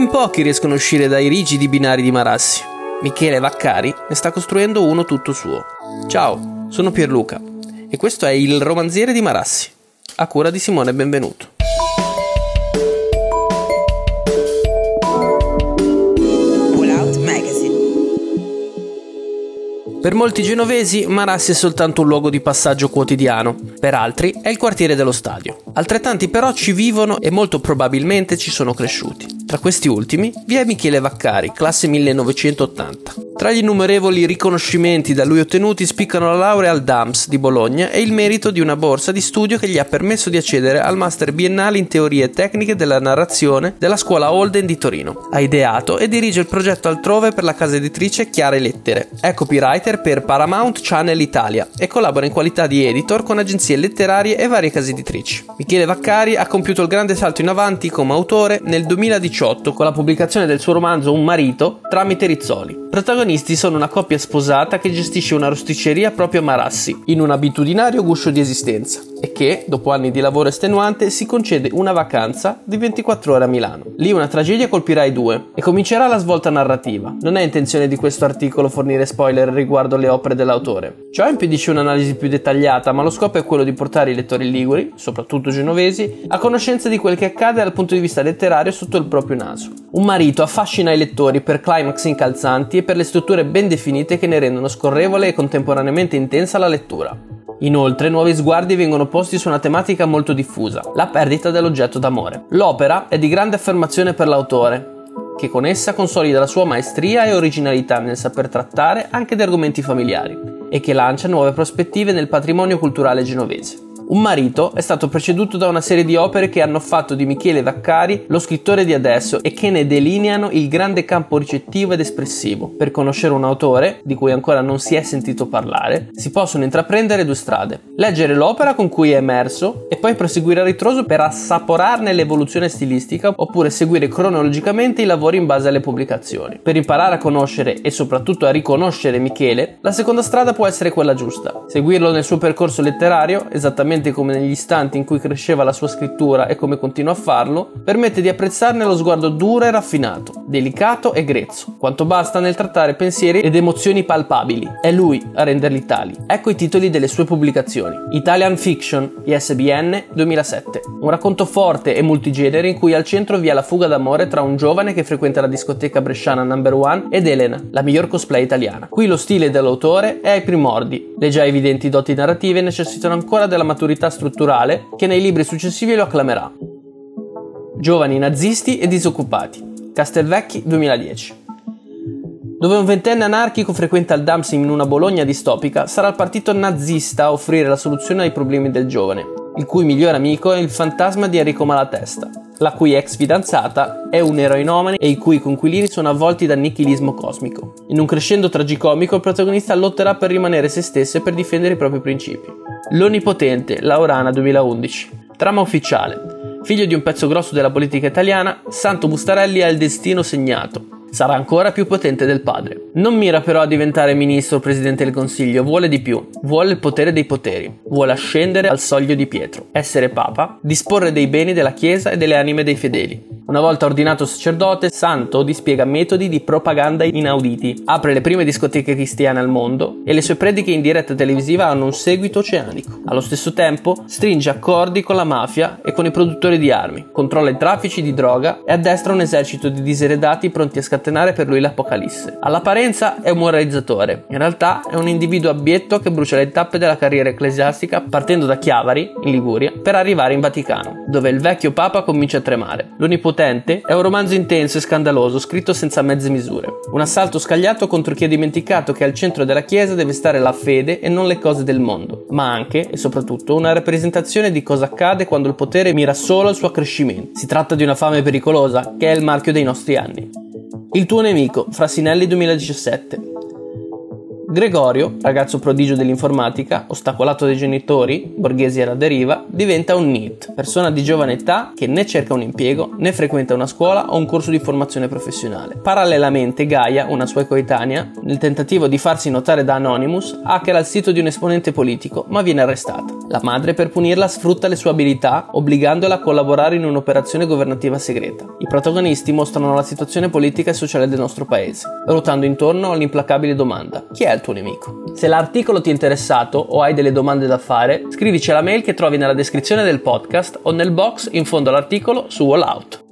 In pochi riescono a uscire dai rigidi binari di Marassi. Michele Vaccari ne sta costruendo uno tutto suo. Ciao, sono Pierluca e questo è il romanziere di Marassi, a cura di Simone Benvenuto. Per molti genovesi Marassi è soltanto un luogo di passaggio quotidiano, per altri è il quartiere dello stadio. Altrettanti però ci vivono e molto probabilmente ci sono cresciuti. Tra questi ultimi vi è Michele Vaccari, classe 1980. Tra gli innumerevoli riconoscimenti da lui ottenuti spiccano la laurea al DAMS di Bologna e il merito di una borsa di studio che gli ha permesso di accedere al master biennale in teorie tecniche della narrazione della scuola Holden di Torino. Ha ideato e dirige il progetto altrove per la casa editrice Chiare Lettere. È copywriter per Paramount Channel Italia e collabora in qualità di editor con agenzie letterarie e varie case editrici. Michele Vaccari ha compiuto il grande salto in avanti come autore nel 2018 2018 con la pubblicazione del suo romanzo Un marito tramite Rizzoli. Protagonisti sono una coppia sposata che gestisce una rosticceria proprio a Marassi, in un abitudinario guscio di esistenza, e che, dopo anni di lavoro estenuante, si concede una vacanza di 24 ore a Milano. Lì una tragedia colpirà i due e comincerà la svolta narrativa. Non è intenzione di questo articolo fornire spoiler riguardo le opere dell'autore. Ciò impedisce un'analisi più dettagliata, ma lo scopo è quello di portare i lettori liguri, soprattutto genovesi, a conoscenza di quel che accade dal punto di vista letterario sotto il proprio naso. Un marito affascina i lettori per climax incalzanti e per le strutture ben definite che ne rendono scorrevole e contemporaneamente intensa la lettura. Inoltre, nuovi sguardi vengono posti su una tematica molto diffusa, la perdita dell'oggetto d'amore. L'opera è di grande affermazione per l'autore, che con essa consolida la sua maestria e originalità nel saper trattare anche di argomenti familiari e che lancia nuove prospettive nel patrimonio culturale genovese. Un marito è stato preceduto da una serie di opere che hanno fatto di Michele Vaccari lo scrittore di adesso e che ne delineano il grande campo ricettivo ed espressivo. Per conoscere un autore, di cui ancora non si è sentito parlare, si possono intraprendere due strade. Leggere l'opera con cui è emerso e poi proseguire a ritroso per assaporarne l'evoluzione stilistica oppure seguire cronologicamente i lavori in base alle pubblicazioni. Per imparare a conoscere e soprattutto a riconoscere Michele, la seconda strada può essere quella giusta. Seguirlo nel suo percorso letterario, esattamente esattamente come negli istanti in cui cresceva la sua scrittura e come continua a farlo, permette di apprezzarne lo sguardo duro e raffinato, delicato e grezzo, quanto basta nel trattare pensieri ed emozioni palpabili. È lui a renderli tali. Ecco i titoli delle sue pubblicazioni. Italian Fiction, ISBN 2007. Un racconto forte e multigenere in cui al centro vi è la fuga d'amore tra un giovane che frequenta la discoteca bresciana Number One ed Elena, la miglior cosplay italiana. Qui lo stile dell'autore è ai primordi. Le già evidenti doti narrative necessitano ancora della maturità maturità strutturale che nei libri successivi lo acclamerà. Giovani nazisti e disoccupati. Castelvecchi 2010. Dove un ventenne anarchico frequenta il DAMS in una Bologna distopica, sarà il partito nazista a offrire la soluzione ai problemi del giovane, il cui migliore amico è il fantasma di Enrico Malatesta, la cui ex fidanzata è un eroinomane e i cui conquilini sono avvolti dal nichilismo cosmico. In un crescendo tragicomico il protagonista lotterà per rimanere se stesso e per difendere i propri principi. L'Onnipotente, Laurana 2011. Trama ufficiale. Figlio di un pezzo grosso della politica italiana, Santo Bustarelli ha il destino segnato sarà ancora più potente del padre. Non mira però a diventare ministro o presidente del consiglio, vuole di più, vuole il potere dei poteri, vuole ascendere al soglio di Pietro, essere papa, disporre dei beni della Chiesa e delle anime dei fedeli. Una volta ordinato sacerdote, Santo dispiega metodi di propaganda inauditi, apre le prime discoteche cristiane al mondo e le sue prediche in diretta televisiva hanno un seguito oceanico. Allo stesso tempo stringe accordi con la mafia e con i produttori di armi, controlla i traffici di droga e addestra un esercito di diseredati pronti a scatenare per lui l'apocalisse. All'apparenza è un moralizzatore, in realtà è un individuo abietto che brucia le tappe della carriera ecclesiastica partendo da Chiavari, in Liguria, per arrivare in Vaticano, dove il vecchio papa comincia a tremare. L'onipotente Potente è un romanzo intenso e scandaloso scritto senza mezze misure. Un assalto scagliato contro chi ha dimenticato che al centro della Chiesa deve stare la fede e non le cose del mondo, ma anche e soprattutto una rappresentazione di cosa accade quando il potere mira solo al suo accrescimento. Si tratta di una fame pericolosa che è il marchio dei nostri anni. Il tuo nemico, Frasinelli 2017. Gregorio, ragazzo prodigio dell'informatica, ostacolato dai genitori, borghesi alla deriva, diventa un NEET, persona di giovane età che né cerca un impiego né frequenta una scuola o un corso di formazione professionale. Parallelamente Gaia, una sua coetanea, nel tentativo di farsi notare da Anonymous, hackera il sito di un esponente politico, ma viene arrestata. La madre per punirla sfrutta le sue abilità, obbligandola a collaborare in un'operazione governativa segreta. I protagonisti mostrano la situazione politica e sociale del nostro paese, ruotando intorno all'implacabile domanda: chi è il tuo nemico? Se l'articolo ti è interessato o hai delle domande da fare, scrivici alla mail che trovi nella descrizione del podcast o nel box in fondo all'articolo su Wallout.